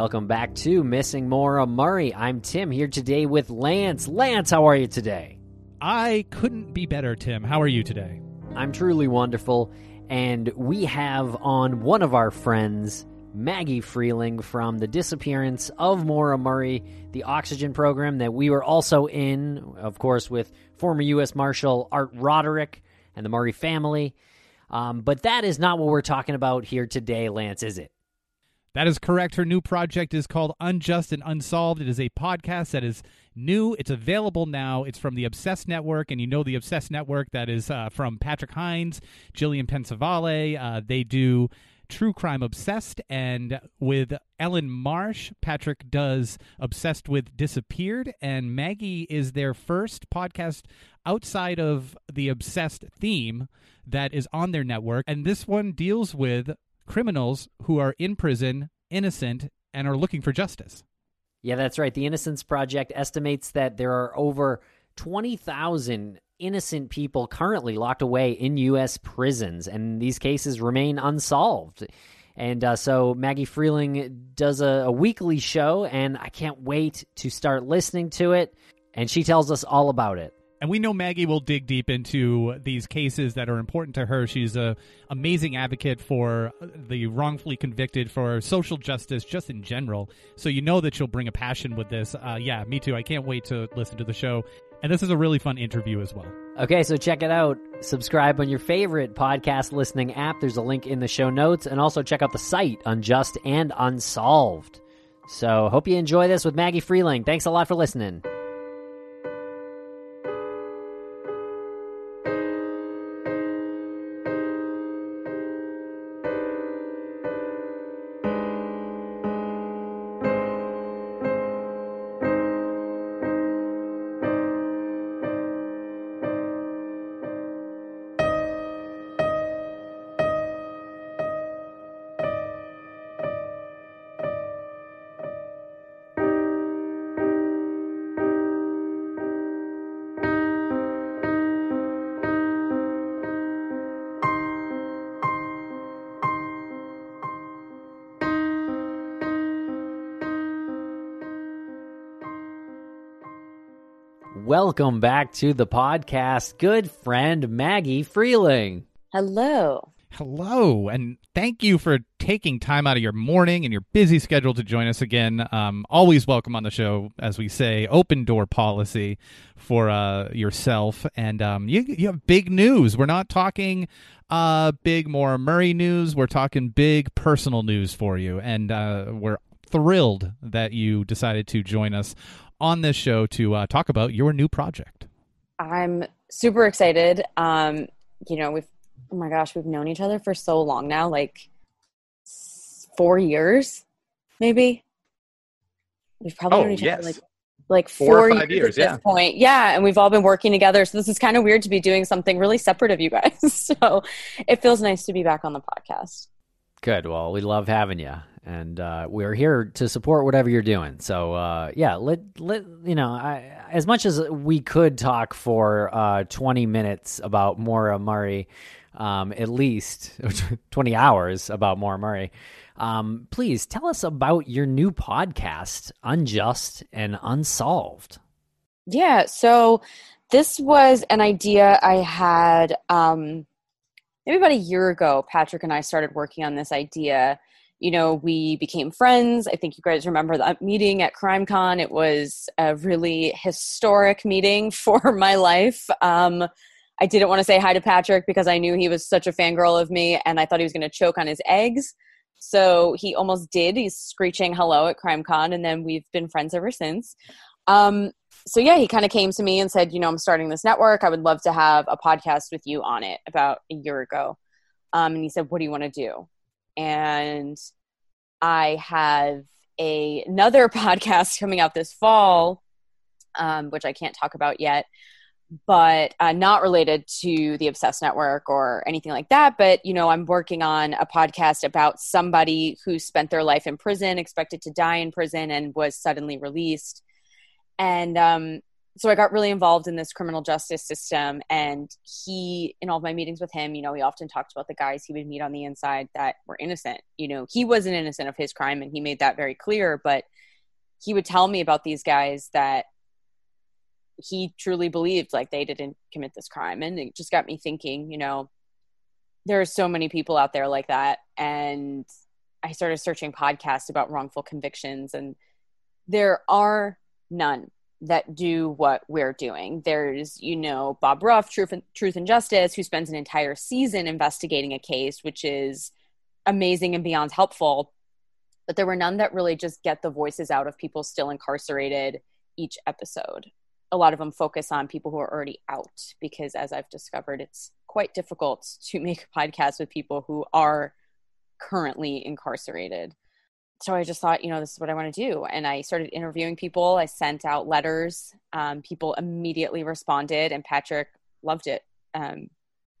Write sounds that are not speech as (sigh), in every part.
Welcome back to Missing Maura Murray. I'm Tim here today with Lance. Lance, how are you today? I couldn't be better, Tim. How are you today? I'm truly wonderful. And we have on one of our friends, Maggie Freleng from the disappearance of Maura Murray, the oxygen program that we were also in, of course, with former U.S. Marshal Art Roderick and the Murray family. Um, but that is not what we're talking about here today, Lance, is it? That is correct. Her new project is called Unjust and Unsolved. It is a podcast that is new. It's available now. It's from the Obsessed Network, and you know the Obsessed Network. That is uh, from Patrick Hinds, Jillian Pensavalle. Uh, they do True Crime Obsessed, and with Ellen Marsh, Patrick does Obsessed with Disappeared, and Maggie is their first podcast outside of the Obsessed theme that is on their network. And this one deals with criminals who are in prison, innocent, and are looking for justice. Yeah, that's right. The Innocence Project estimates that there are over 20,000 innocent people currently locked away in U.S. prisons, and these cases remain unsolved. And uh, so Maggie Freleng does a, a weekly show, and I can't wait to start listening to it. And she tells us all about it. And we know Maggie will dig deep into these cases that are important to her. She's a amazing advocate for the wrongfully convicted, for social justice, just in general. So you know that she'll bring a passion with this. Uh, yeah, me too. I can't wait to listen to the show. And this is a really fun interview as well. Okay, so check it out. Subscribe on your favorite podcast listening app. There's a link in the show notes. And also check out the site, Unjust and Unsolved. So hope you enjoy this with Maggie Freleng. Thanks a lot for listening. Welcome back to the podcast, good friend Maggie Freleng. Hello. Hello, and thank you for taking time out of your morning and your busy schedule to join us again. Um, always welcome on the show, as we say, open door policy for uh, yourself. And um, you, you have big news. We're not talking uh, big Maura Murray news. We're talking big personal news for you, and uh, we're thrilled that you decided to join us on this show to uh, talk about your new project. I'm super excited. Um, you know, we've oh my gosh, we've known each other for so long now, like four years, maybe. We've probably Oh, known each yes. other like like Four four, or five years, at yeah. this point. Yeah, and we've all been working together. So this is kind of weird to be doing something really separate of you guys. (laughs) so it feels nice to be back on the podcast. Good. Well, we love having you, and uh, we're here to support whatever you're doing. So, uh, yeah, let let you know. I, as much as we could talk for uh, 20 minutes about Maura Murray, um, at least (laughs) 20 hours about Maura Murray. Um, please tell us about your new podcast, Unjust and Unsolved. Yeah, so this was an idea I had um, maybe about a year ago. Patrick and I started working on this idea. You know, we became friends. I think you guys remember that meeting at CrimeCon. It was a really historic meeting (laughs) for my life. Um, I didn't want to say hi to Patrick because I knew he was such a fangirl of me and I thought he was going to choke on his eggs. So he almost did. He's screeching hello at CrimeCon, and then we've been friends ever since. Um, so yeah, he kind of came to me and said, you know, I'm starting this network. I would love to have a podcast with you on it about a year ago. Um, and he said, what do you want to do? And I have a, another (laughs) podcast coming out this fall, um, which I can't talk about yet, but uh, not related to the Obsessed Network or anything like that. But, you know, I'm working on a podcast about somebody who spent their life in prison, expected to die in prison, and was suddenly released. And um, so I got really involved in this criminal justice system. And he, in all of my meetings with him, you know, he often talked about the guys he would meet on the inside that were innocent. You know, he wasn't innocent of his crime, and he made that very clear. But he would tell me about these guys that he truly believed like they didn't commit this crime and it just got me thinking you know there are so many people out there like that and i started searching podcasts about wrongful convictions and there are none that do what we're doing. There's you know bob ruff truth and, truth and justice who spends an entire season investigating a case which is amazing and beyond helpful. But there were none that really just get the voices out of people still incarcerated each episode. A lot of them focus on people who are already out because as i've discovered it's quite difficult to make a podcast with people who are currently incarcerated so i just thought you know this is what i want to do and i started interviewing people i sent out letters um, people immediately responded and patrick loved it um,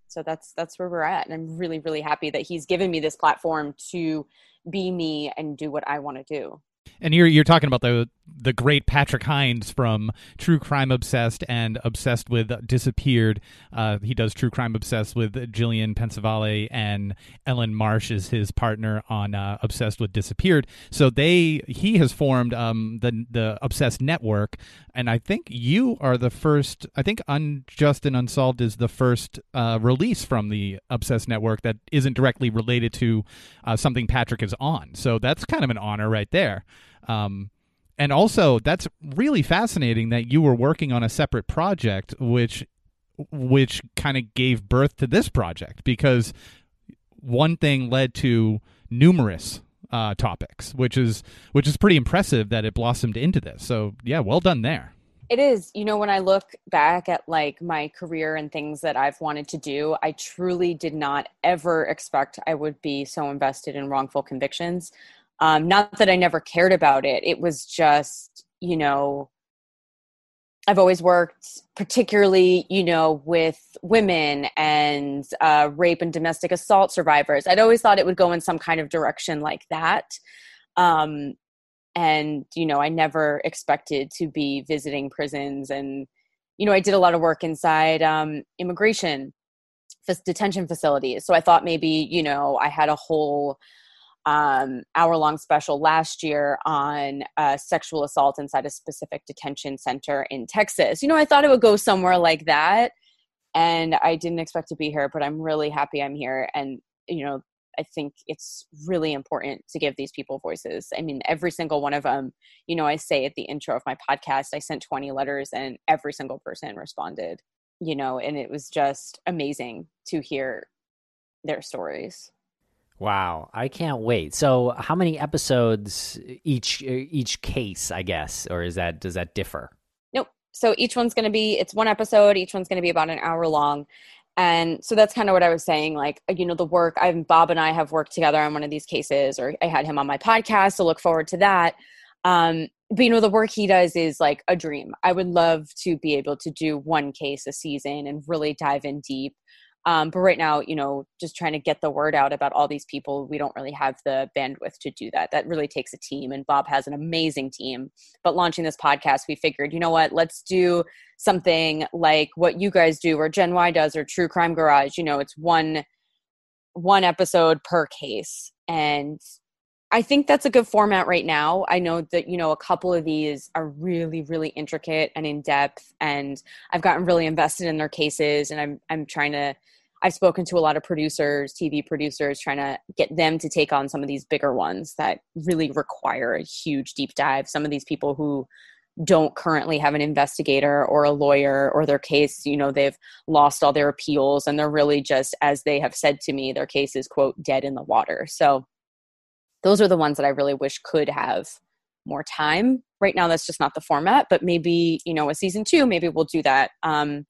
so that's that's where we're at and i'm really really happy that he's given me this platform to be me and do what i want to do and you're you're talking about the the great Patrick Hinds from True Crime Obsessed and Obsessed with Disappeared. Uh, he does True Crime Obsessed with Jillian Pensavalle and Ellen Marsh is his partner on uh, Obsessed with Disappeared. So they he has formed um, the the Obsessed network, and I think you are the first. I think Unjust and Unsolved is the first uh, release from the Obsessed network that isn't directly related to uh, something Patrick is on. So that's kind of an honor right there. Um, and also, that's really fascinating that you were working on a separate project, which which kind of gave birth to this project because one thing led to numerous uh, topics, which is which is pretty impressive that it blossomed into this. So yeah, well done there. It is. You know, when I look back at like my career and things that I've wanted to do, I truly did not ever expect I would be so invested in wrongful convictions. Um, not that I never cared about it. It was just, you know, I've always worked particularly, you know, with women and uh, rape and domestic assault survivors. I'd always thought it would go in some kind of direction like that. Um, and, you know, I never expected to be visiting prisons. And, you know, I did a lot of work inside um, immigration detention facilities. So I thought maybe, you know, I had a whole um, hour long special last year on uh, sexual assault inside a specific detention center in Texas. You know, I thought it would go somewhere like that. And I didn't expect to be here, but I'm really happy I'm here. And, you know, I think it's really important to give these people voices. I mean, every single one of them, you know, I say at the intro of my podcast, I sent 20 letters and every single person responded, you know, and it was just amazing to hear their stories. Wow, I can't wait. So, how many episodes each each case, I guess, or is that does that differ? Nope. So each one's going to be it's one episode, each one's going to be about an hour long. And so that's kind of what I was saying like you know the work I've Bob and I have worked together on one of these cases or I had him on my podcast, so look forward to that. Um but you know the work he does is like a dream. I would love to be able to do one case a season and really dive in deep Um, but right now, you know, just trying to get the word out about all these people, we don't really have the bandwidth to do that. That really takes a team, and Bob has an amazing team. But launching this podcast, we figured, you know what, let's do something like what you guys do, or Gen Why does, or True Crime Garage. You know, it's one one episode per case, and I think that's a good format right now. I know that, you know, a couple of these are really, really intricate and in depth and I've gotten really invested in their cases and I'm I'm trying to I've spoken to a lot of producers, TV producers, trying to get them to take on some of these bigger ones that really require a huge deep dive. Some of these people who don't currently have an investigator or a lawyer or their case, you know, they've lost all their appeals and they're really just, as they have said to me, their case is, quote, dead in the water. So those are the ones that I really wish could have more time. Right now, that's just not the format, but maybe, you know, a season two, maybe we'll do that. Um,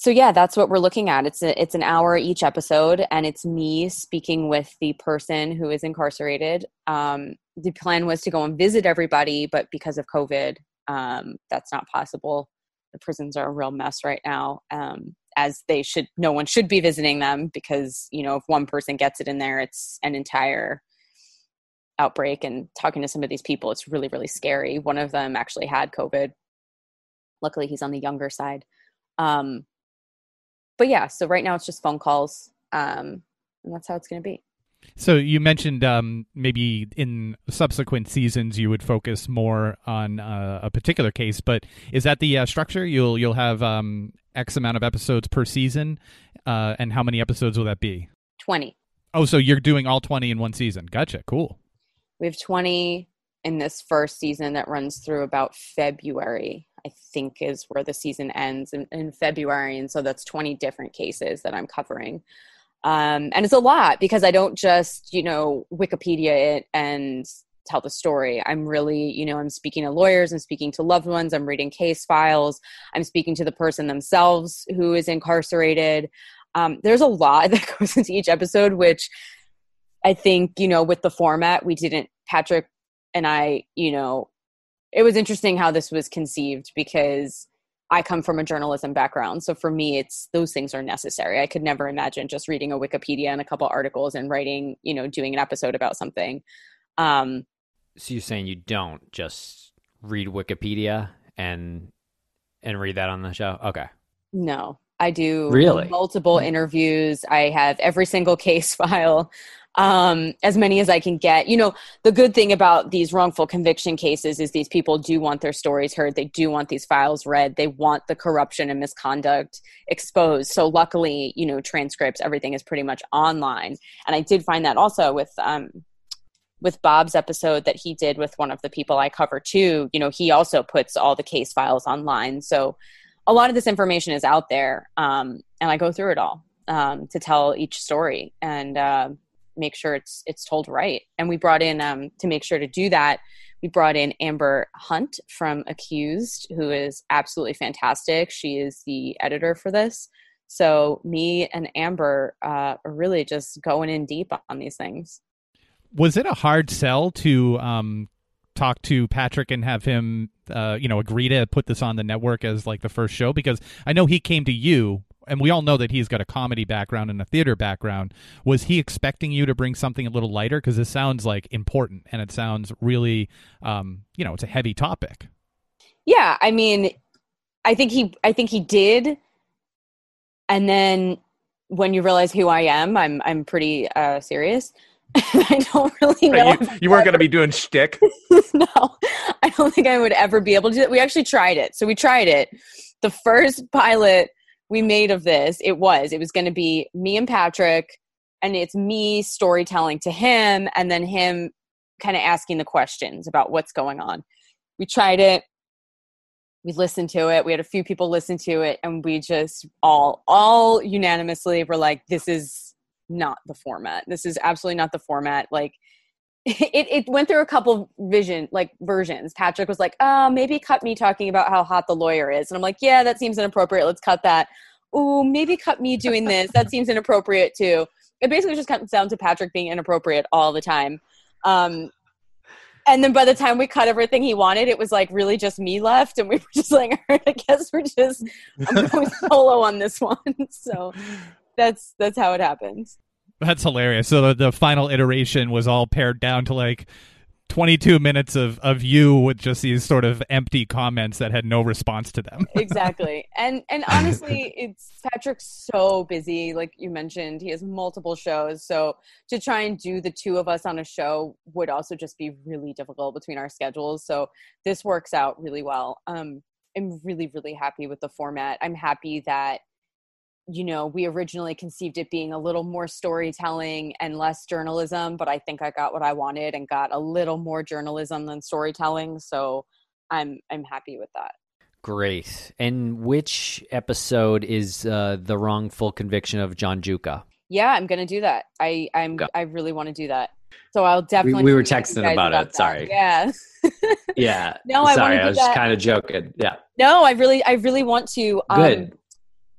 so yeah that's what we're looking at it's a, it's an hour each episode and it's me speaking with the person who is incarcerated um, the plan was to go and visit everybody but because of covid um, that's not possible the prisons are a real mess right now um, as they should no one should be visiting them because you know if one person gets it in there it's an entire outbreak and talking to some of these people it's really really scary. One of them actually had covid. Luckily he's on the younger side. Um, but yeah, so right now it's just phone calls, um, and that's how it's going to be. So you mentioned um, maybe in subsequent seasons you would focus more on uh, a particular case, but is that the uh, structure? You'll you'll have um, X amount of episodes per season, uh, and how many episodes will that be? Twenty. Oh, so you're doing all twenty in one season? Gotcha. Cool. We have twenty in this first season that runs through about February. I think is where the season ends in, in February. And so that's 20 different cases that I'm covering. Um, and it's a lot because I don't just, you know, Wikipedia it and tell the story. I'm really, you know, I'm speaking to lawyers, I'm speaking to loved ones, I'm reading case files, I'm speaking to the person themselves who is incarcerated. Um, there's a lot (laughs) that goes into each episode, which I think, you know, with the format, we didn't, Patrick and I, you know, it was interesting how this was conceived because I come from a journalism background. So for me, it's those things are necessary. I could never imagine just reading a Wikipedia and a couple articles and writing, you know, doing an episode about something. Um, so you're saying you don't just read Wikipedia and and read that on the show? Okay. No, I do really multiple interviews. I have every single case (laughs) file um, as many as I can get. You know, the good thing about these wrongful conviction cases is these people do want their stories heard. They do want these files read. They want the corruption and misconduct exposed. So, luckily, you know, transcripts, everything is pretty much online. And I did find that also with, um, with Bob's episode that he did with one of the people I cover too, you know, he also puts all the case files online. So a lot of this information is out there. Um, and I go through it all um, to tell each story. And, uh, make sure it's it's told right. And we brought in um, to make sure to do that. We brought in Amber Hunt from Accused, who is absolutely fantastic. She is the editor for this. So me and Amber uh, are really just going in deep on these things. Was it a hard sell to um, talk to Patrick and have him, uh, you know, agree to put this on the network as like the first show? Because I know he came to you and we all know that he's got a comedy background and a theater background. Was he expecting you to bring something a little lighter? Because this sounds like important and it sounds really, um, you know, it's a heavy topic. Yeah, I mean, I think he, I think he did, and then when you realize who I am, I'm, I'm pretty uh, serious. (laughs) I don't really know. You, you weren't going to be (laughs) doing shtick. no, I don't think I would ever be able to do it. We actually tried it. So we tried it. The first pilot we made of this, it was. It was going to be me and Patrick, and it's me storytelling to him, and then him kind of asking the questions about what's going on. We tried it. We listened to it. We had a few people listen to it, and we just all, all unanimously were like, "This is not the format. This is absolutely not the format." Like, (laughs) it, it went through a couple vision like versions. Patrick was like, "Uh, maybe cut me talking about how hot the lawyer is," and I'm like, "Yeah, that seems inappropriate. Let's cut that." Oh, maybe cut me doing this. that seems inappropriate too. It basically just comes down to Patrick being inappropriate all the time. Um, and then by the time we cut everything he wanted, it was like really just me left, and we were just like, right, I guess we're just I'm going (laughs) solo on this one. (laughs) So that's that's how it happens. That's hilarious. So the, the final iteration was all pared down to like 22 minutes of, of you with just these sort of empty comments that had no response to them. (laughs) exactly. And and honestly, (laughs) it's Patrick's so busy like you mentioned. He has multiple shows, so to try and do the two of us on a show would also just be really difficult between our schedules. So this works out really well. Um I'm really really happy with the format. I'm happy that you know, we originally conceived it being a little more storytelling and less journalism, but I think I got what I wanted and got a little more journalism than storytelling. So I'm I'm happy with that. Great. And which episode is uh, the wrongful conviction of John Giuca? Yeah, I'm gonna do that. I I'm Go. I really want to do that. So I'll definitely. We, we were texting about, about, it. Sorry. Yeah. (laughs) yeah. No, sorry. I, I was kind of joking. Yeah. No, I really, I really want to. Um, Good.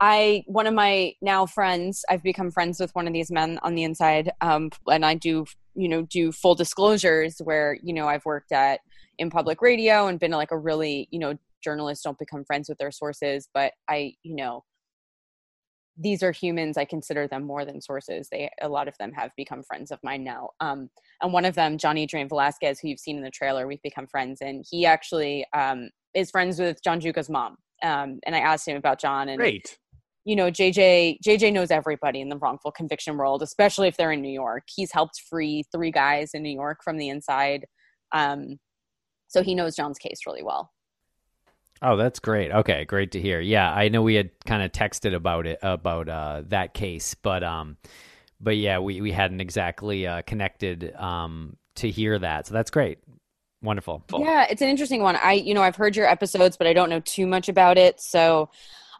I one of my now friends, I've become friends with one of these men on the inside, um, and I do you know do full disclosures where you know I've worked at in public radio and been like a really you know journalists don't become friends with their sources, but I you know these are humans. I consider them more than sources. They a lot of them have become friends of mine now. Um, and one of them, John Adrian Velazquez, who you've seen in the trailer, we've become friends, and he actually um, is friends with John Giuca's mom. Um, and I asked him about John, and Great you know jj jj knows everybody in the wrongful conviction world especially if they're in new york. He's helped free three guys in new york from the inside um, so he knows john's case really well. Oh that's great. Okay great to hear. Yeah i know we had kind of texted about it about uh, that case but um but yeah we, we hadn't exactly uh, connected um, to hear that. So that's great. Wonderful. Yeah it's an interesting one. I you know i've heard your episodes but i don't know too much about it. So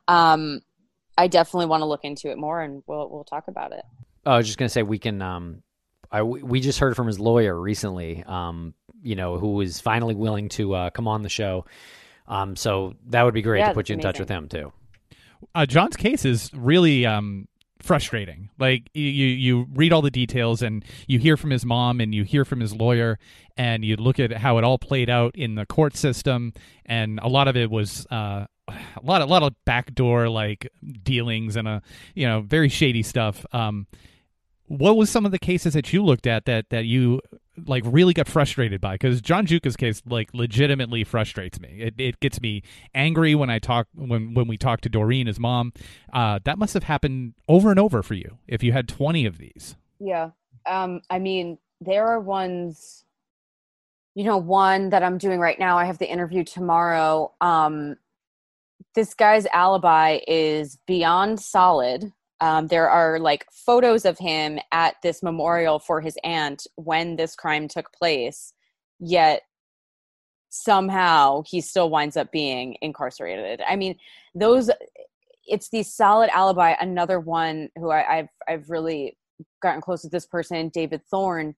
um I definitely want to look into it more, and we'll we'll talk about it. Oh, I was just gonna say we can. Um, I we just heard from his lawyer recently. Um, you know, who was finally willing to uh, come on the show. Um, so that would be great yeah, to put you in amazing. touch with him too. Uh, John's case is really um frustrating. Like you you read all the details and you hear from his mom and you hear from his lawyer and you look at how it all played out in the court system and a lot of it was uh, a (sighs) lot a lot of backdoor like dealings and a you know very shady stuff. Um, what was some of the cases that you looked at that that you like really got frustrated by? Because John Giuca's case like legitimately frustrates me. It it gets me angry when I talk when when we talk to Doreen, his mom. Uh, that must have happened over and over for you if you had twenty of these. Yeah, um, I mean there are ones. You know, one that I'm doing right now. I have the interview tomorrow. Um, this guy's alibi is beyond solid. Um, there are like photos of him at this memorial for his aunt when this crime took place, yet somehow he still winds up being incarcerated. I mean, those it's the solid alibi. Another one who I, I've I've really gotten close with this person, David Thorne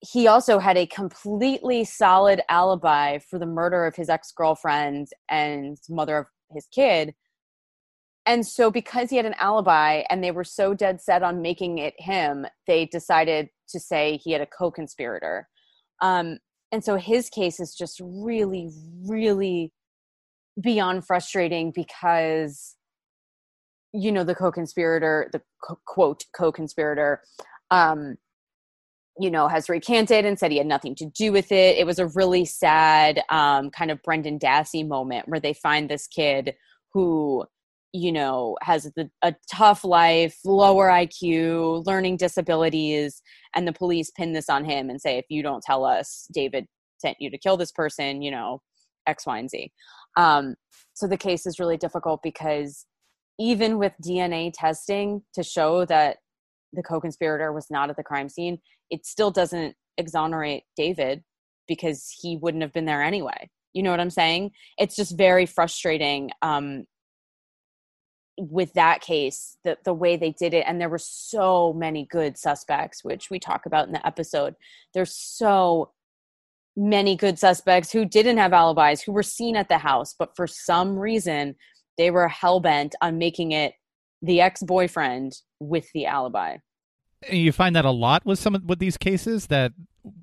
he also had a completely solid alibi for the murder of his ex-girlfriend and mother of his kid. And so because he had an alibi and they were so dead set on making it him they decided to say he had a co-conspirator. Um, and so his case is just really really beyond frustrating because you know the co-conspirator the co- quote co-conspirator um, you know, has recanted and said he had nothing to do with it. It was a really sad um, kind of Brendan Dassey moment where they find this kid who, you know, has the, a tough life, lower IQ, learning disabilities, and the police pin this on him and say, if you don't tell us David sent you to kill this person, you know, X, Y, and Z. Um, so the case is really difficult because even with DNA testing to show that the co-conspirator was not at the crime scene it still doesn't exonerate david because he wouldn't have been there anyway. You know what i'm saying? It's just very frustrating um with that case the the way they did it. And there were so many good suspects which we talk about in the episode. There's so many good suspects who didn't have alibis who were seen at the house but for some reason they were hell-bent on making it the ex-boyfriend with the alibi you find that a lot with some of with these cases that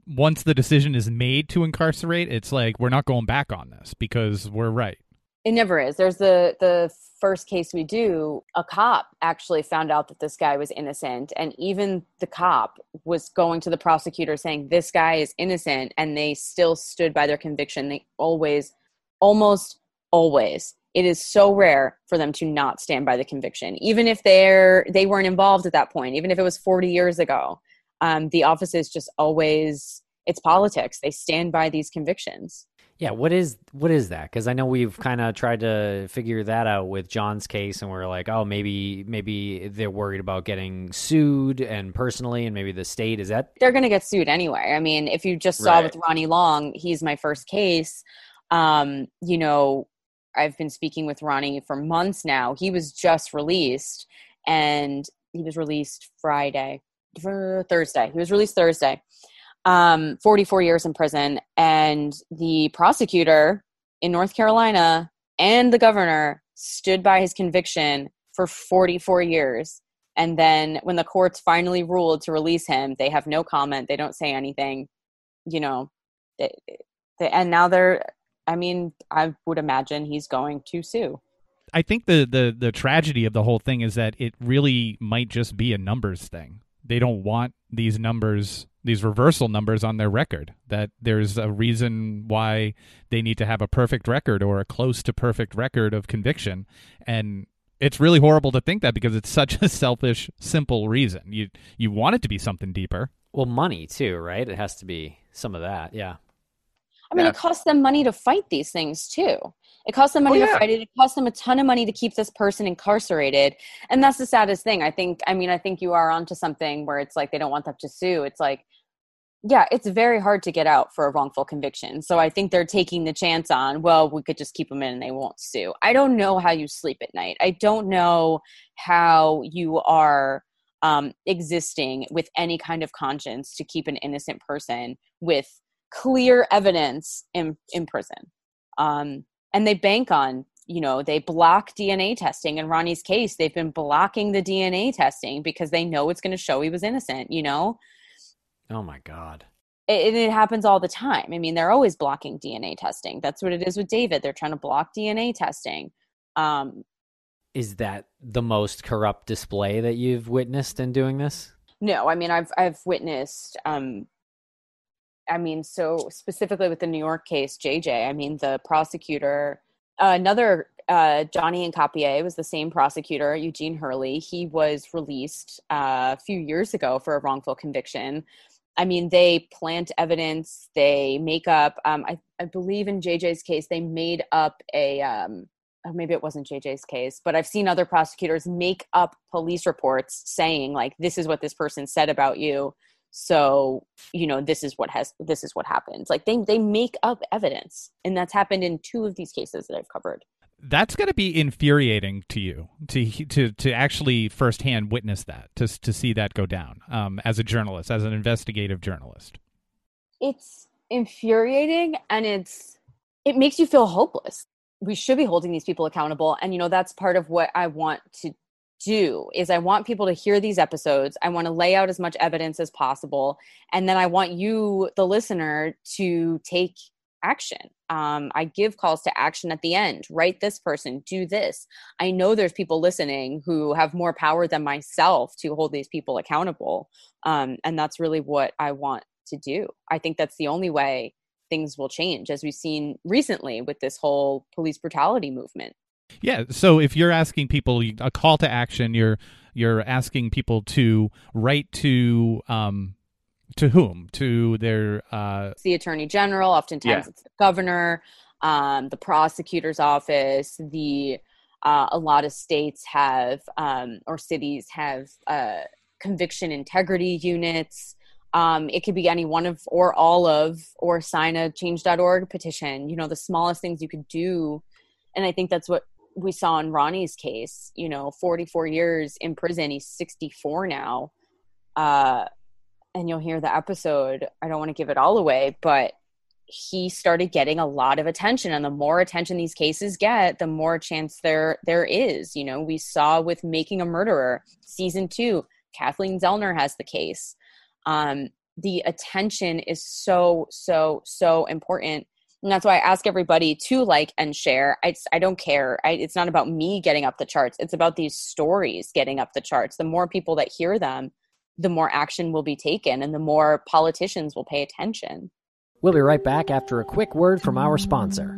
once the decision is made to incarcerate, it's like we're not going back on this because we're right. It never is. There's the the first case we do, a cop actually found out that this guy was innocent, and even the cop was going to the prosecutor saying this guy is innocent, and they still stood by their conviction. They always, almost always, it is so rare for them to not stand by the conviction, even if they're they weren't involved at that point, even if it was 40 years ago. Um, the offices just always it's politics. They stand by these convictions. Yeah, what is what is that? Because I know we've kind of tried to figure that out with John's case, and we're like, oh, maybe maybe they're worried about getting sued and personally, and maybe the state is that they're going to get sued anyway. I mean, if you just saw Right. with Ronnie Long, he's my first case. Um, you know, I've been speaking with Ronnie for months now. He was just released, and he was released Friday, Thursday. He was released Thursday. Um, 44 years in prison, and the prosecutor in North Carolina and the governor stood by his conviction for 44 years. And then when the courts finally ruled to release him, they have no comment. They don't say anything. You know, they, they, and now they're. I mean, I would imagine he's going to sue. I think the, the the tragedy of the whole thing is that it really might just be a numbers thing. They don't want these numbers, these reversal numbers on their record. That there's a reason why they need to have a perfect record or a close to perfect record of conviction. And it's really horrible to think that because it's such (laughs) a selfish, simple reason. You you want it to be something deeper. well money too, right? It has to be some of that. Yeah. I mean, Yeah. it costs them money to fight these things too. It costs them money Oh, to fight it. It costs them a ton of money to keep this person incarcerated. And that's the saddest thing. I think, I mean, I think you are onto something where it's like they don't want them to sue. It's like, yeah, it's very hard to get out for a wrongful conviction. So I think they're taking the chance on, well, we could just keep them in and they won't sue. I don't know how you sleep at night. I don't know how you are um, existing with any kind of conscience to keep an innocent person with clear evidence in in prison. Um, and they bank on you know they block dna testing. In ronnie's case they've been blocking the dna testing because they know it's going to show he was innocent you know? Oh my god. it, it happens all the time. I mean they're always blocking dna testing. That's what it is with david. They're trying to block dna testing. Um, Is that the most corrupt display that you've witnessed in doing this? No, I mean I've I've witnessed um I mean so specifically with the New York case JJ, I mean the prosecutor uh, another uh, Johnny Hincapie was the same prosecutor, Eugene Hurley. He was released uh, a few years ago for a wrongful conviction. I mean, they plant evidence. They make up. Um, I, I believe in JJ's case, they made up a. Um, oh, maybe it wasn't JJ's case, but I've seen other prosecutors make up police reports saying like, "This is what this person said about you." So you know, this is what has this is what happens Like they they make up evidence, and that's happened in two of these cases that I've covered. that's going to be infuriating to you to to to actually firsthand witness that to to see that go down um, as a journalist, as an investigative journalist. it's infuriating and it's it makes you feel hopeless we should be holding these people accountable and you know that's part of what i want to do is i want people to hear these episodes i want to lay out as much evidence as possible and then i want you the listener to take action um, i give calls to action at the end write this person do this i know there's people listening who have more power than myself to hold these people accountable um, and that's really what i want to do. I think that's the only way things will change, as we've seen recently with this whole police brutality movement. Yeah. So if you're asking people a call to action, you're you're asking people to write to um to whom to their uh the attorney general, oftentimes Yeah. it's the governor, um, the prosecutor's office, the uh, a lot of states have um, or cities have uh, conviction integrity units. Um, it could be any one of or all of or sign a change.org petition. You know, the smallest things you could do. And I think that's what we saw in Ronnie's case, you know, 44 years in prison. He's 64 now. Uh, and you'll hear the episode. I don't want to give it all away, but he started getting a lot of attention and the more attention these cases get the more chance there there is you know we saw with making a murderer season 2 Kathleen Zellner has the case. Um, the attention is so, so, so important. And that's why I ask everybody to like and share. I, I don't care. I, it's not about me getting up the charts. It's about these stories getting up the charts. The more people that hear them, the more action will be taken and the more politicians will pay attention. We'll be right back after a quick word from our sponsor.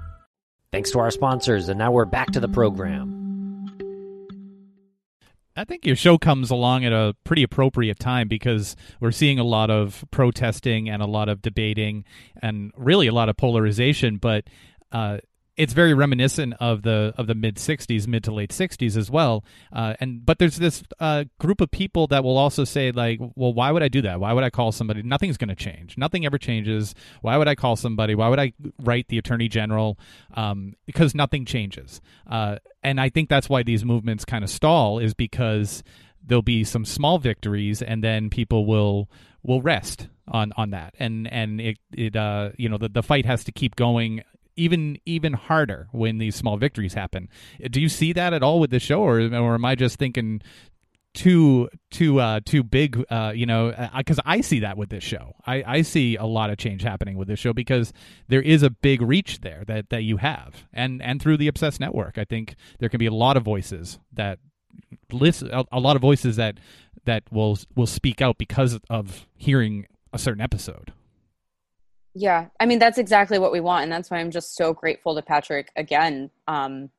Thanks to our sponsors, and now we're back to the program. I think your show comes along at a pretty appropriate time because we're seeing a lot of protesting and a lot of debating and really a lot of polarization. But uh, it's very reminiscent of the of the mid '60s, mid to late '60s as well. Uh, and but there's this uh, group of people that will also say like, well, why would I do that? Why would I call somebody? Nothing's going to change. Nothing ever changes. Why would I call somebody? Why would I write the attorney general? Um, because nothing changes. Uh, and I think that's why these movements kind of stall is because there'll be some small victories and then people will will rest on on that and and it it uh you know the the fight has to keep going even even harder when these small victories happen. Do you see that at all with the show, or or am I just thinking too too uh too big uh you know because uh, i see that with this show. I i see a lot of change happening with this show because there is a big reach there that that you have. And and through the obsessed network i think there can be a lot of voices that listen a, a lot of voices that that will will speak out because of hearing a certain episode yeah, I mean that's exactly what we want, and that's why I'm just so grateful to Patrick again. Um,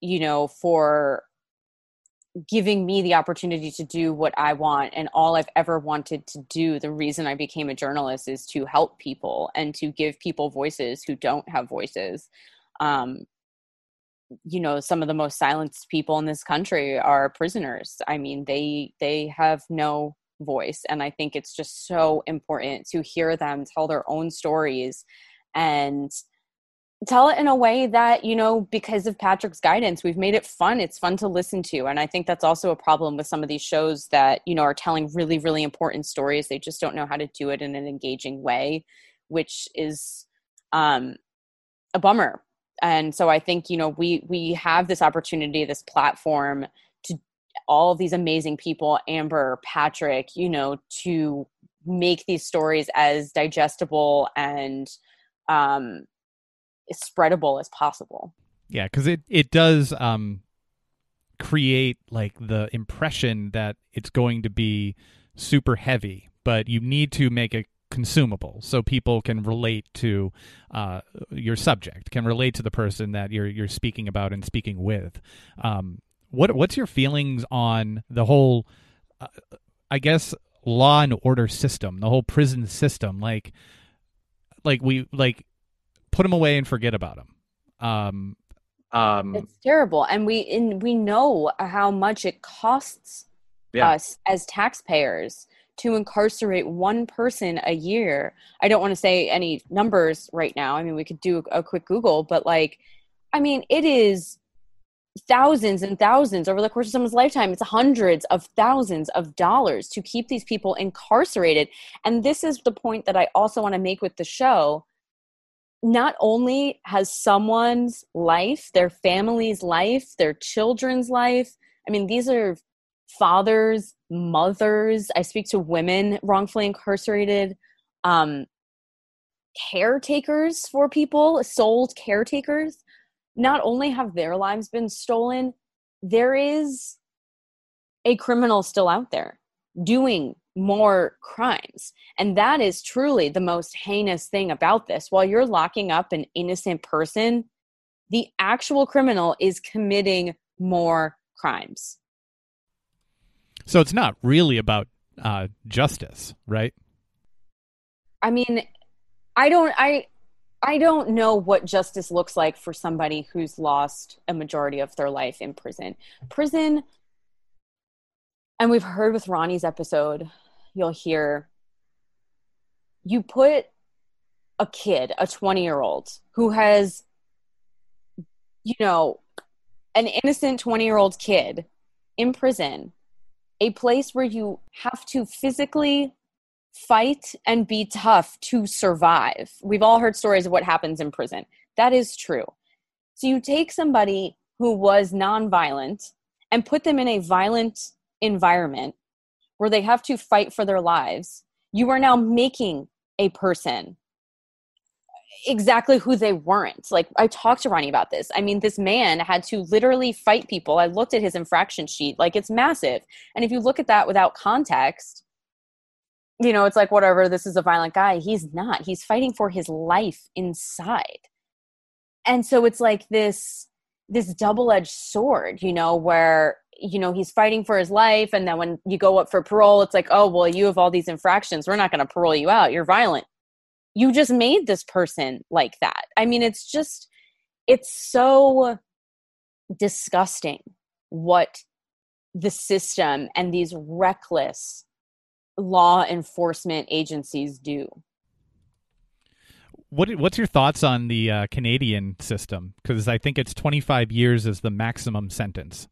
you know, for giving me the opportunity to do what I want and all I've ever wanted to do. The reason I became a journalist is to help people and to give people voices who don't have voices. Um, you know, some of the most silenced people in this country are prisoners. I mean, they they have no voice and i think it's just so important to hear them tell their own stories and tell it in a way that you know because of patrick's guidance we've made it fun it's fun to listen to and i think that's also a problem with some of these shows that you know are telling really really important stories they just don't know how to do it in an engaging way which is um a bummer and so i think you know we we have this opportunity this platform all these amazing people, Amber, Patrick, you know, to make these stories as digestible and um, spreadable as possible. Yeah, because it it does um, create like the impression that it's going to be super heavy, but you need to make it consumable so people can relate to uh, your subject, can relate to the person that you're you're speaking about and speaking with. Um, what what's your feelings on the whole uh, i guess law and order system the whole prison system? Like like we like put them away and forget about them um um it's terrible. And we and we know how much it costs yeah. us as taxpayers to incarcerate one person a year. I don't want to say any numbers right now. I mean we could do a quick google but like i mean it is thousands and thousands over the course of someone's lifetime. It's hundreds of thousands of dollars to keep these people incarcerated. And this is the point that I also want to make with the show. Not only has someone's life, their family's life, their children's life, I mean, these are fathers, mothers. I speak to women wrongfully incarcerated, um, caretakers for people, sold caretakers not only have their lives been stolen, there is a criminal still out there doing more crimes. And that is truly the most heinous thing about this. While you're locking up an innocent person, the actual criminal is committing more crimes. So it's not really about uh, justice, right? I mean, I don't, I, I don't know what justice looks like for somebody who's lost a majority of their life in prison. Prison and we've heard with Ronnie's episode, you'll hear you put a kid, a 20 year old who has, you know, an innocent 20 year old kid in prison, a place where you have to physically fight and be tough to survive. We've all heard stories of what happens in prison. That is true. So you take somebody who was nonviolent and put them in a violent environment where they have to fight for their lives. You are now making a person exactly who they weren't. Like I talked to Ronnie about this. I mean, this man had to literally fight people. I looked at his infraction sheet, like it's massive. And if you look at that without context, you know, it's like whatever, this is a violent guy. He's not. He's fighting for his life inside. And so it's like this this double-edged sword, you know, where you know he's fighting for his life and then when you go up for parole it's like oh well you have all these infractions we're not going to parole you out you're violent you just made this person like that i mean it's just it's so disgusting what the system and these reckless law enforcement agencies do What what's your thoughts on the uh, Canadian system? Because I think it's 25 years as the maximum sentence.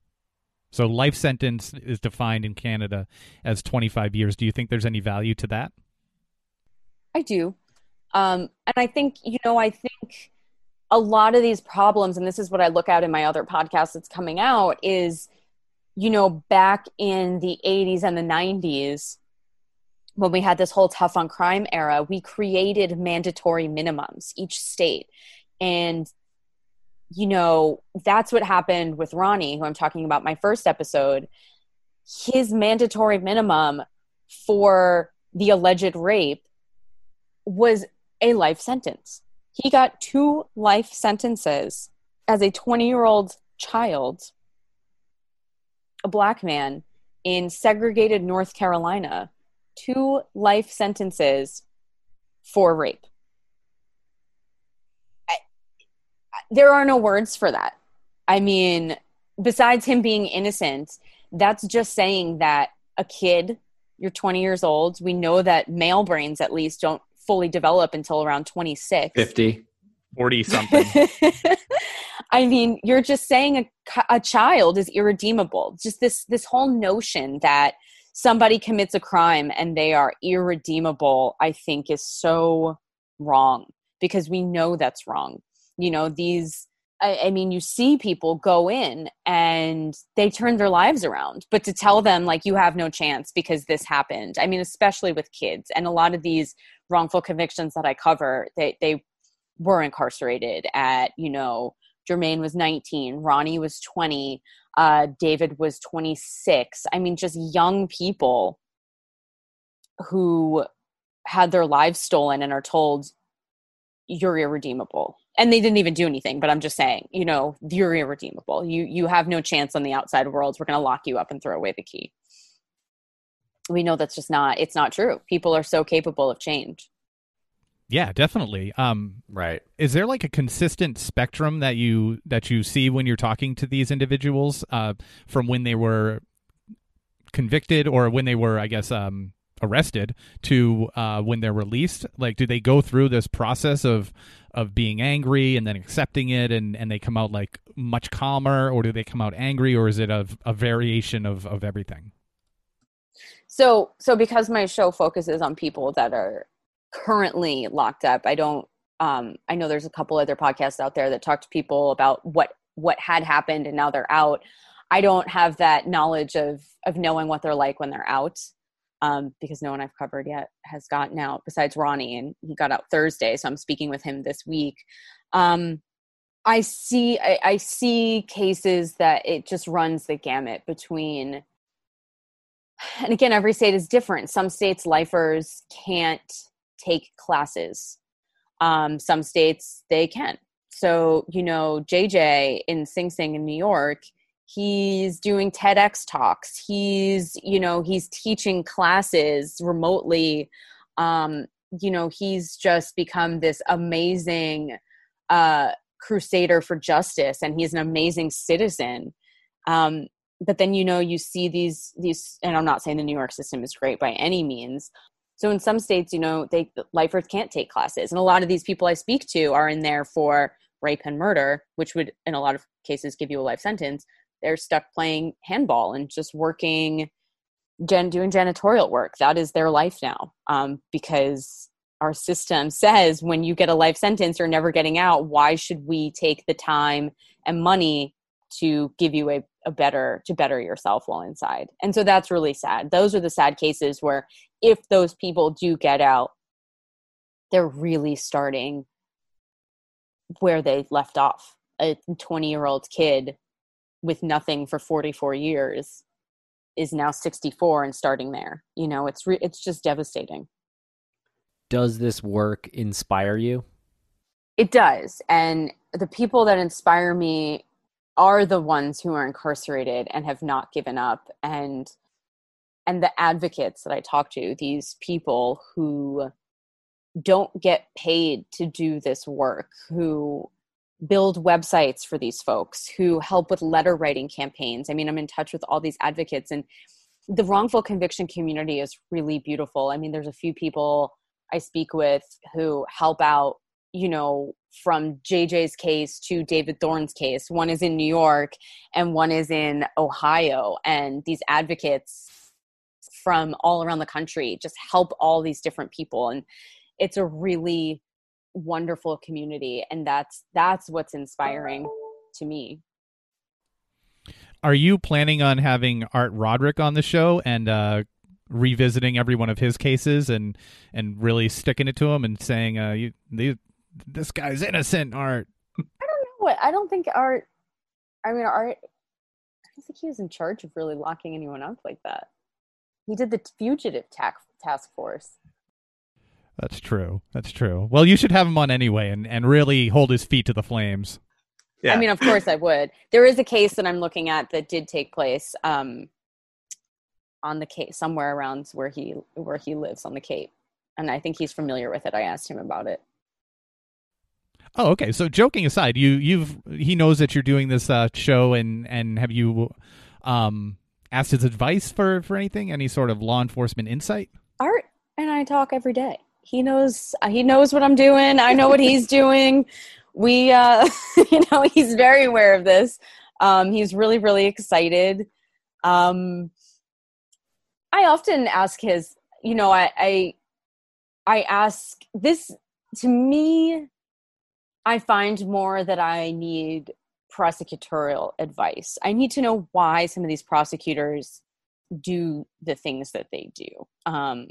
So life sentence is defined in Canada as 25 years. Do you think there's any value to that? I do. Um, and I think, you know, I think a lot of these problems, and this is what I look at in my other podcast that's coming out, is, you know, back in the 80s and the 90s, when we had this whole tough on crime era, we created mandatory minimums, each state. And you know, that's what happened with Ronnie, who I'm talking about my first episode. His mandatory minimum for the alleged rape was a life sentence. He got two life sentences as a 20 year old child, a black man in segregated North Carolina, two life sentences for rape. there are no words for that. I mean, besides him being innocent, that's just saying that a kid, you're 20 years old, we know that male brains at least don't fully develop until around 26. 50. 40 something. (laughs) I mean, you're just saying a, a child is irredeemable. Just this this whole notion that somebody commits a crime and they are irredeemable, I think is so wrong because we know that's wrong. You know these I, I, mean you see people go in and they turn their lives around but to tell them like you have no chance because this happened i mean especially with kids. And a lot of these wrongful convictions that i cover they they were incarcerated at you know jermaine was 19 ronnie was 20 uh, david was 26 i mean just young people who had their lives stolen and are told you're irredeemable. And they didn't even do anything but i'm just saying you know you're irredeemable. You you have no chance on the outside world. We're going to lock you up and throw away the key. We know that's just not it's not true. People are so capable of change yeah definitely um right is there like a consistent spectrum that you that you see when you're talking to these individuals uh from when they were convicted or when they were i guess um arrested to uh, when they're released? Like, do they go through this process of of being angry and then accepting it, and and they come out like much calmer, or do they come out angry, or is it a, a variation of of everything? So, so because my show focuses on people that are currently locked up, I don't. Um, I know there's a couple other podcasts out there that talk to people about what what had happened and now they're out. I don't have that knowledge of of knowing what they're like when they're out um, because no one I've covered yet has gotten out besides Ronnie, and he got out Thursday. So I'm speaking with him this week. Um, I see, I, I see cases that it just runs the gamut between, and again, every state is different. Some states, lifers can't take classes. Um, some states they can. So you know, JJ in Sing Sing in New York he's doing TEDx talks. He's, you know, he's teaching classes remotely. Um, you know, he's just become this amazing uh, crusader for justice, and he's an amazing citizen. Um, but then you know you see these these and i'm not saying the new york system is great by any means so in some states you know they lifers can't take classes. And a lot of these people i speak to are in there for rape and murder which would in a lot of cases give you a life sentence. They're stuck playing handball and just working gen doing janitorial work. That is their life now um, because our system says when you get a life sentence you're never getting out. Why should we take the time and money to give you a, a better to better yourself while inside. And so that's really sad. Those are the sad cases where if those people do get out they're really starting where they left off. A 20 year old kid with nothing for 44 years is now 64 and starting there. You know it's re- it's just devastating. Does this work inspire you? It does. And the people that inspire me are the ones who are incarcerated and have not given up and and the advocates that I talk to, these people who don't get paid to do this work, who build websites for these folks, who help with letter writing campaigns. I mean, I'm in touch with all these advocates and the wrongful conviction community is really beautiful. I mean, there's a few people I speak with who help out, you know, from JJ's case to David Thorne's case. One is in New York and one is in Ohio. And these advocates from all around the country just help all these different people. And it's a really wonderful community. And that's that's what's inspiring to me. Are you planning on having Art Roderick on the show and uh, revisiting every one of his cases and and really sticking it to him and saying, uh, "You, these, this guy's innocent, Art"? I don't know what I don't think Art I mean Art I don't think he was in charge of really locking anyone up like that. He did the fugitive tax task force. That's true. That's true. Well, you should have him on anyway and, and really hold his feet to the flames. Yeah. I mean, of course I would. There is a case that I'm looking at that did take place um, on the Cape, somewhere around where he where he lives on the Cape, and I think he's familiar with it. I asked him about it. Oh, okay. So joking aside, you you've he knows that you're doing this uh, show and and have you um asked his advice for for anything? Any sort of law enforcement insight? Art and I talk every day. He knows he knows what I'm doing. I know what he's (laughs) doing. We, uh, (laughs) you know, he's very aware of this. Um, he's really, really excited. Um, I often ask his, you know, I, I, I ask this to me. I find more that I need prosecutorial advice. I need to know why some of these prosecutors do the things that they do. Um,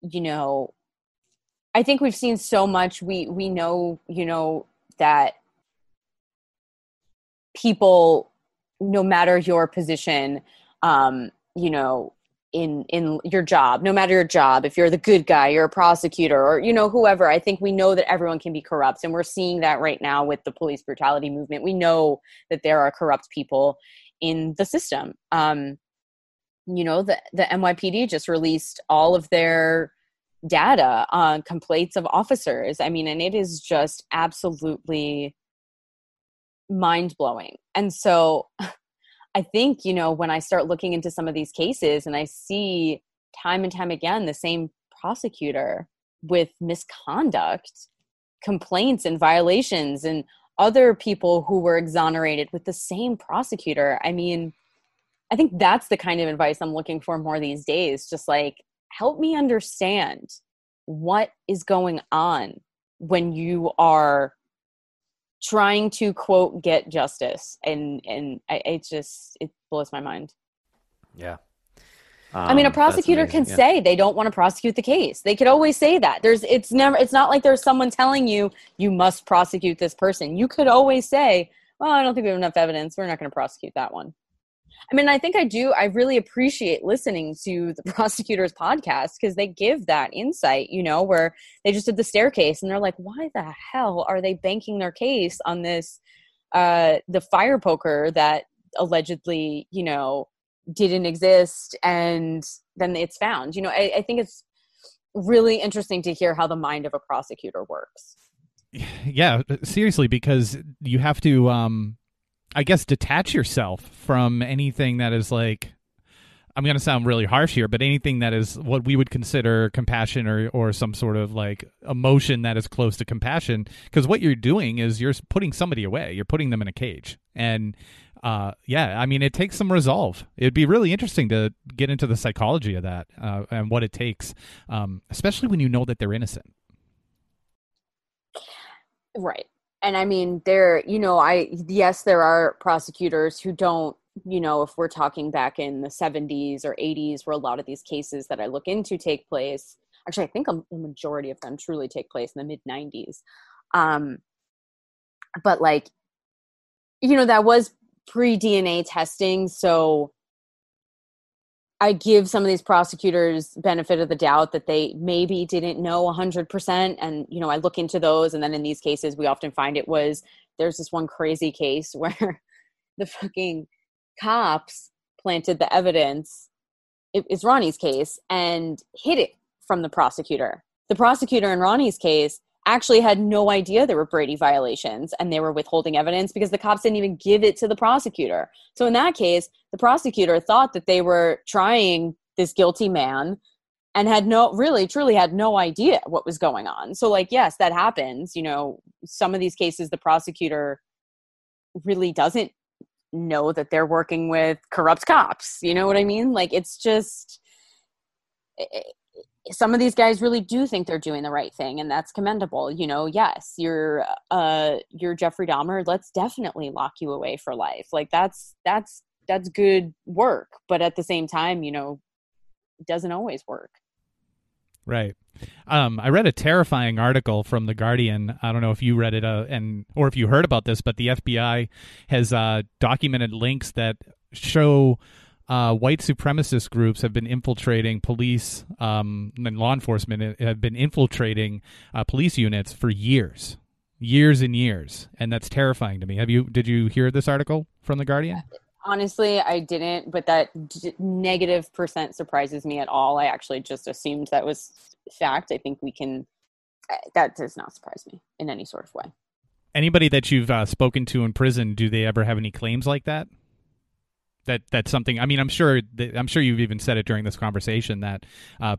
you know, I think we've seen so much. We we know, you know, that people, no matter your position, um, you know, in in your job, no matter your job, if you're the good guy, you're a prosecutor, or you know, whoever. I think we know that everyone can be corrupt, and we're seeing that right now with the police brutality movement. We know that there are corrupt people in the system. Um, you know, the the NYPD just released all of their data on complaints of officers. I mean, and it is just absolutely mind blowing. And so (laughs) I think, you know, when I start looking into some of these cases and I see time and time again the same prosecutor with misconduct, complaints, and violations, and other people who were exonerated with the same prosecutor, I mean, I think that's the kind of advice I'm looking for more these days. Just like, help me understand what is going on when you are trying to quote get justice. And and I, it just it blows my mind. Yeah. i mean a Um, prosecutor can yeah. say they don't want to prosecute the case. They could always say that. There's it's never it's not like there's someone telling you you must prosecute this person. You could always say well i don't think we have enough evidence. We're not going to prosecute that one I mean, I think I do. I really appreciate listening to the (laughs) prosecutor's podcast because they give that insight, you know, where they just did the staircase and they're like, why the hell are they banking their case on this, uh, the fire poker that allegedly, you know, didn't exist and then it's found? You know, I, I think it's really interesting to hear how the mind of a prosecutor works. Yeah, seriously, because you have to um I guess detach yourself from anything that is like I'm going to sound really harsh here, but anything that is what we would consider compassion or or some sort of like emotion that is close to compassion because what you're doing is you're putting somebody away. You're putting them in a cage. And uh, yeah, I mean, it takes some resolve. It'd be really interesting to get into the psychology of that uh, and what it takes, um, especially when you know that they're innocent. Right. And I mean, there, you know, I, yes, there are prosecutors who don't, you know, if we're talking back in the 70s or 80s, where a lot of these cases that I look into take place, actually, I think a, majority of them truly take place in the mid 90s. Um, but like, you know, that was pre DNA testing. So I give some of these prosecutors benefit of the doubt that they maybe didn't know 100% and you know I look into those and then in these cases we often find it was there's this one crazy case (laughs) where the fucking cops planted the evidence it is Ronnie's case and hid it from the prosecutor. The prosecutor in Ronnie's case actually had no idea there were Brady violations and they were withholding evidence because the cops didn't even give it to the prosecutor. So in that case, the prosecutor thought that they were trying this guilty man and had no really truly had no idea what was going on. So like yes, that happens, you know, some of these cases the prosecutor really doesn't know that they're working with corrupt cops. You know what I mean? Like it's just some of these guys really do think they're doing the right thing and that's commendable you know yes you're uh you're jeffrey dahmer let's definitely lock you away for life like that's that's that's good work but at the same time you know it doesn't always work Right. Um, I read a terrifying article from the Guardian. I don't know if you read it, uh, and or if you heard about this, but the FBI has uh, documented links that show uh, white supremacist groups have been infiltrating police um, and law enforcement have been infiltrating uh, police units for years, years and years, and that's terrifying to me. Have you? Did you hear this article from the Guardian? honestly i didn't but that d- negative percent surprises me at all i actually just assumed that was fact i think we can that does not surprise me in any sort of way Anybody that you've uh, spoken to in prison, do they ever have any claims like that? That that's something. I mean, I'm sure. That, I'm sure you've even said it during this conversation that uh,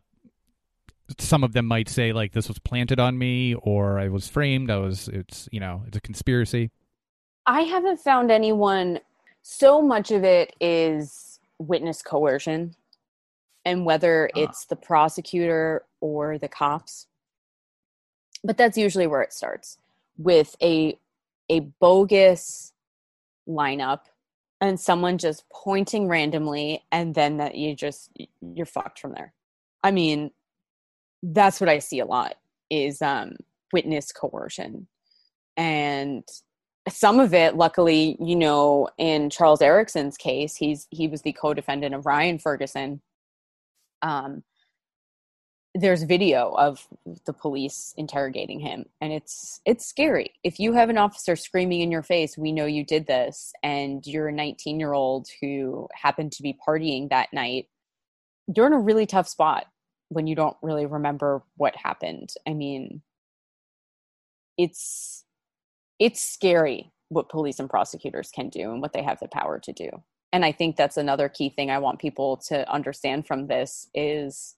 some of them might say like this was planted on me, or I was framed. I was. It's you know, it's a conspiracy. i haven't found anyone so much of it is witness coercion and whether Ah. it's the prosecutor or the cops but that's usually where it starts with a a bogus lineup and someone just pointing randomly and then that you just you're fucked from there. I mean that's what i see a lot is um witness coercion. And some of it luckily you know in charles erickson's case he's he was the co-defendant of ryan ferguson. Um there's video of the police interrogating him and it's it's scary. If you have an officer screaming in your face we know you did this and you're a 19 year old who happened to be partying that night you're in a really tough spot when you don't really remember what happened. I mean it's it's scary what police and prosecutors can do and what they have the power to do. And i think that's another key thing i want people to understand from this is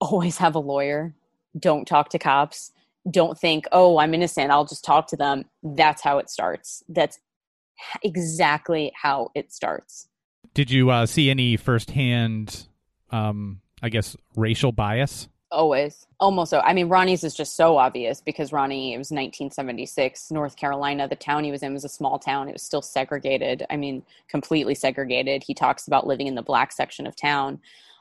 always have a lawyer. Don't talk to cops. Don't think oh i'm innocent. I'll just talk to them. That's how it starts. That's exactly how it starts. Did you uh, see any firsthand, um, I guess, racial bias? always. Almost so i mean ronnie's is just so obvious because ronnie it was 1976 north carolina the town he was in was a small town. It was still segregated. I mean completely segregated. He talks about living in the black section of town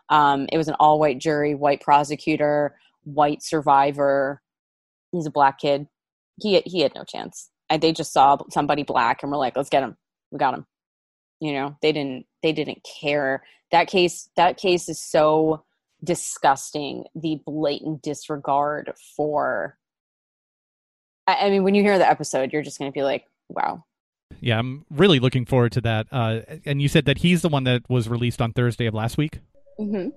um, it was an all-white jury white prosecutor white survivor. He's a black kid. He, he had no chance. They just saw somebody black and were like let's get him. We got him. You know they didn't they didn't care. That case that case is so disgusting the blatant disregard for I, I mean when you hear the episode you're just going to be like wow. Yeah, I'm really looking forward to that. Uh, and you said that he's the one that was released on Thursday of last week. Mm-hmm.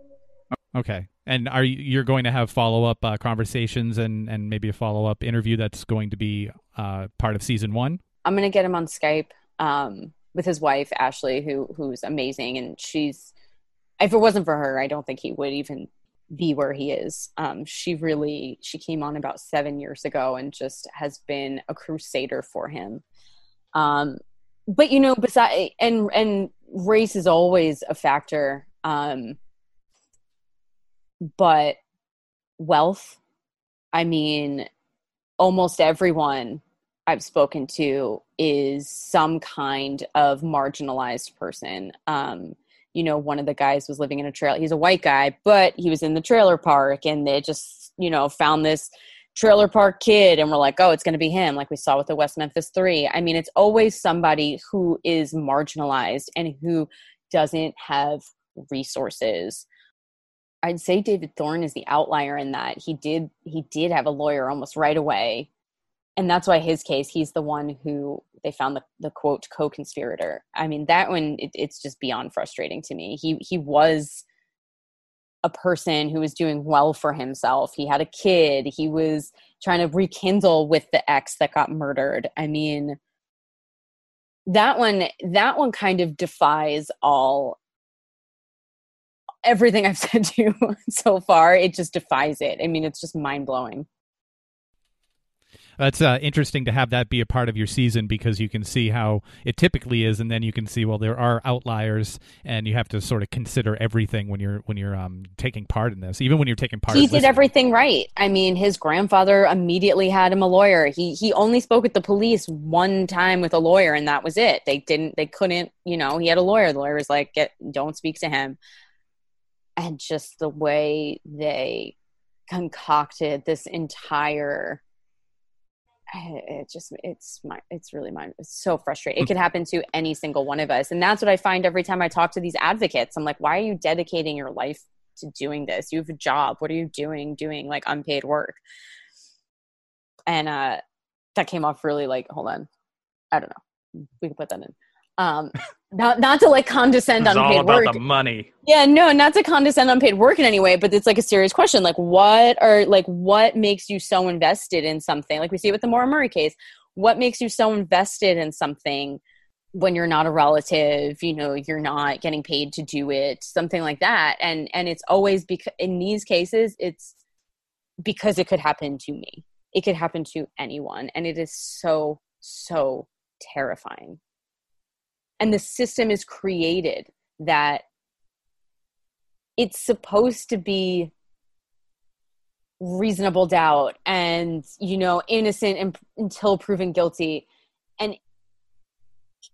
Okay. And are you you're going to have follow up uh, conversations and and maybe a follow up interview that's going to be uh, part of season one? I'm gonna get him on Skype um, with his wife Ashley, who who's amazing, and she's. If it wasn't for her, I don't think he would even be where he is. Um, she really she came on about seven years ago and just has been a crusader for him. Um, but you know, beside and and race is always a factor. Um, but wealth, I mean, almost everyone I've spoken to is some kind of marginalized person. Um, you know, one of the guys was living in a trailer. He's a white guy, but he was in the trailer park and they just, you know, found this trailer park kid and we're like, oh, it's going to be him, like we saw with the West Memphis Three. I mean, it's always somebody who is marginalized and who doesn't have resources. I'd say David Thorne is the outlier in that he did he did have a lawyer almost right away. And that's why his case he's the one who they found the, the quote co-conspirator. I mean that one it, it's just beyond frustrating to me. He he was a person who was doing well for himself. He had a kid. He was trying to rekindle with the ex that got murdered. I mean that one that one kind of defies all everything i've (laughs) said to you so far it just defies it. I mean it's just mind-blowing. That's uh, interesting to have that be a part of your season because you can see how it typically is, and then you can see well there are outliers, and you have to sort of consider everything when you're when you're um, taking part in this, even when you're taking part. he did listening. everything right. I mean his grandfather immediately had him a lawyer. He he only spoke with the police one time with a lawyer and that was it. They didn't they couldn't you know he had a lawyer. The lawyer was like get don't speak to him and just the way they concocted this entire it just it's my it's really my it's so frustrating. It could happen to any single one of us. And that's what i find every time i talk to these advocates. I'm like why are you dedicating your life to doing this? You have a job. What are you doing doing like unpaid work? And uh that came off really like hold on. I don't know. We can put that in um not not to like condescend It's on all about work the money. yeah, no, not to condescend unpaid work in any way, but it's like a serious question. Like, what are like what makes you so invested in something? Like we see with the Maura Murray case, what makes you so invested in something when you're not a relative? You know, you're not getting paid to do it, something like that. And and it's always because in these cases, it's because it could happen to me. It could happen to anyone, and it is so so terrifying. And the system is created that it's supposed to be reasonable doubt and you know innocent in, until proven guilty and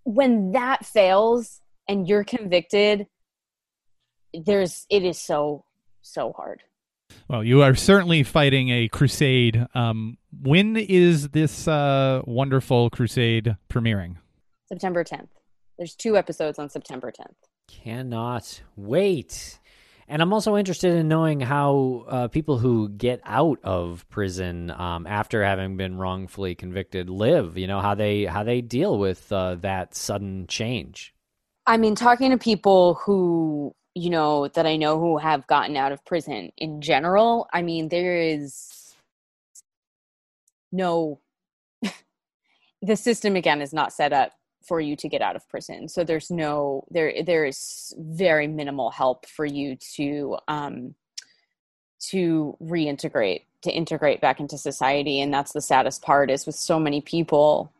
when that fails and you're convicted there's it is so so hard Well, you are certainly fighting a crusade. Um, when is this uh, wonderful crusade premiering? september 10th there's two episodes on september 10th Cannot wait. And I'm also interested in knowing how uh, people who get out of prison um, after having been wrongfully convicted live. You know how they how they deal with uh, that sudden change. I mean, talking to people who, you know, that I know who have gotten out of prison in general, I mean, there is no, (laughs) the system again is not set up for you to get out of prison. So there's no, there, there is very minimal help for you to, um, to reintegrate, to integrate back into society. And that's the saddest part is with so many people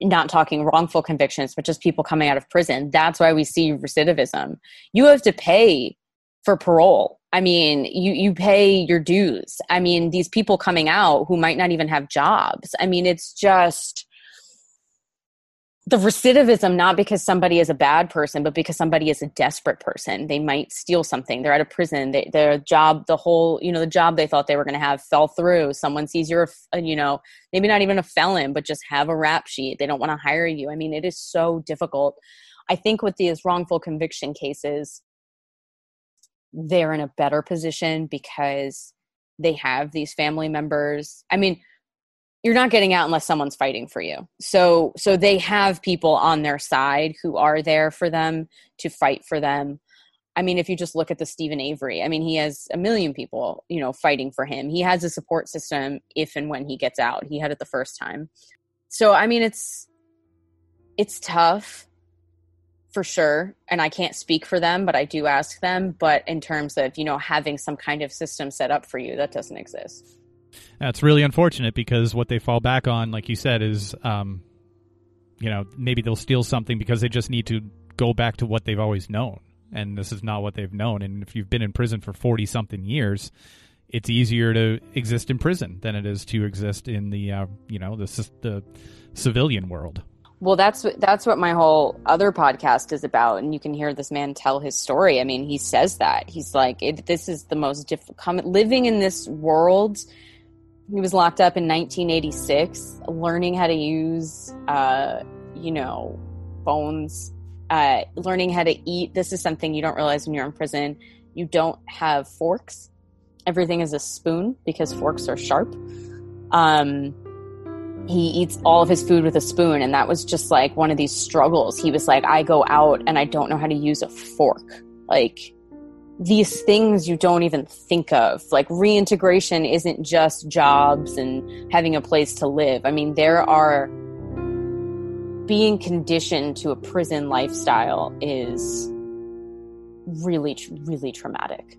not talking wrongful convictions, but just people coming out of prison. That's why we see recidivism. You have to pay for parole. I mean, you you pay your dues. I mean, these people coming out who might not even have jobs. I mean, it's just the recidivism not because somebody is a bad person but because somebody is a desperate person. They might steal something. They're out of prison. They, their job the whole you know the job they thought they were going to have fell through. Someone sees you're a, uh, you know maybe not even a felon but just have a rap sheet. They don't want to hire you. I mean it is so difficult. I think with these wrongful conviction cases they're in a better position because they have these family members. I mean you're not getting out unless someone's fighting for you. So so they have people on their side who are there for them to fight for them. I mean, if you just look at the Steven Avery, I mean, he has a million people, you know, fighting for him. He has a support system if and when he gets out. He had it the first time. So I mean, it's it's tough for sure and i can't speak for them but i do ask them but in terms of you know having some kind of system set up for you that doesn't exist That's really unfortunate because what they fall back on, like you said, is um, you know maybe they'll steal something because they just need to go back to what they've always known, and this is not what they've known. And if you've been in prison for forty something years, it's easier to exist in prison than it is to exist in the uh, you know the the civilian world. well that's that's what my whole other podcast is about and you can hear this man tell his story i mean he says that he's like this is the most difficult living in this world he was locked up in 1986 learning how to use uh, you know phones uh, learning how to eat. This is something you don't realize when you're in prison. You don't have forks. Everything is a spoon because forks are sharp. Um, he eats all of his food with a spoon and that was just like one of these struggles. He was like i go out and i don't know how to use a fork. Like these things you don't even think of. Like reintegration isn't just jobs and having a place to live. I mean there are being conditioned to a prison lifestyle is really really traumatic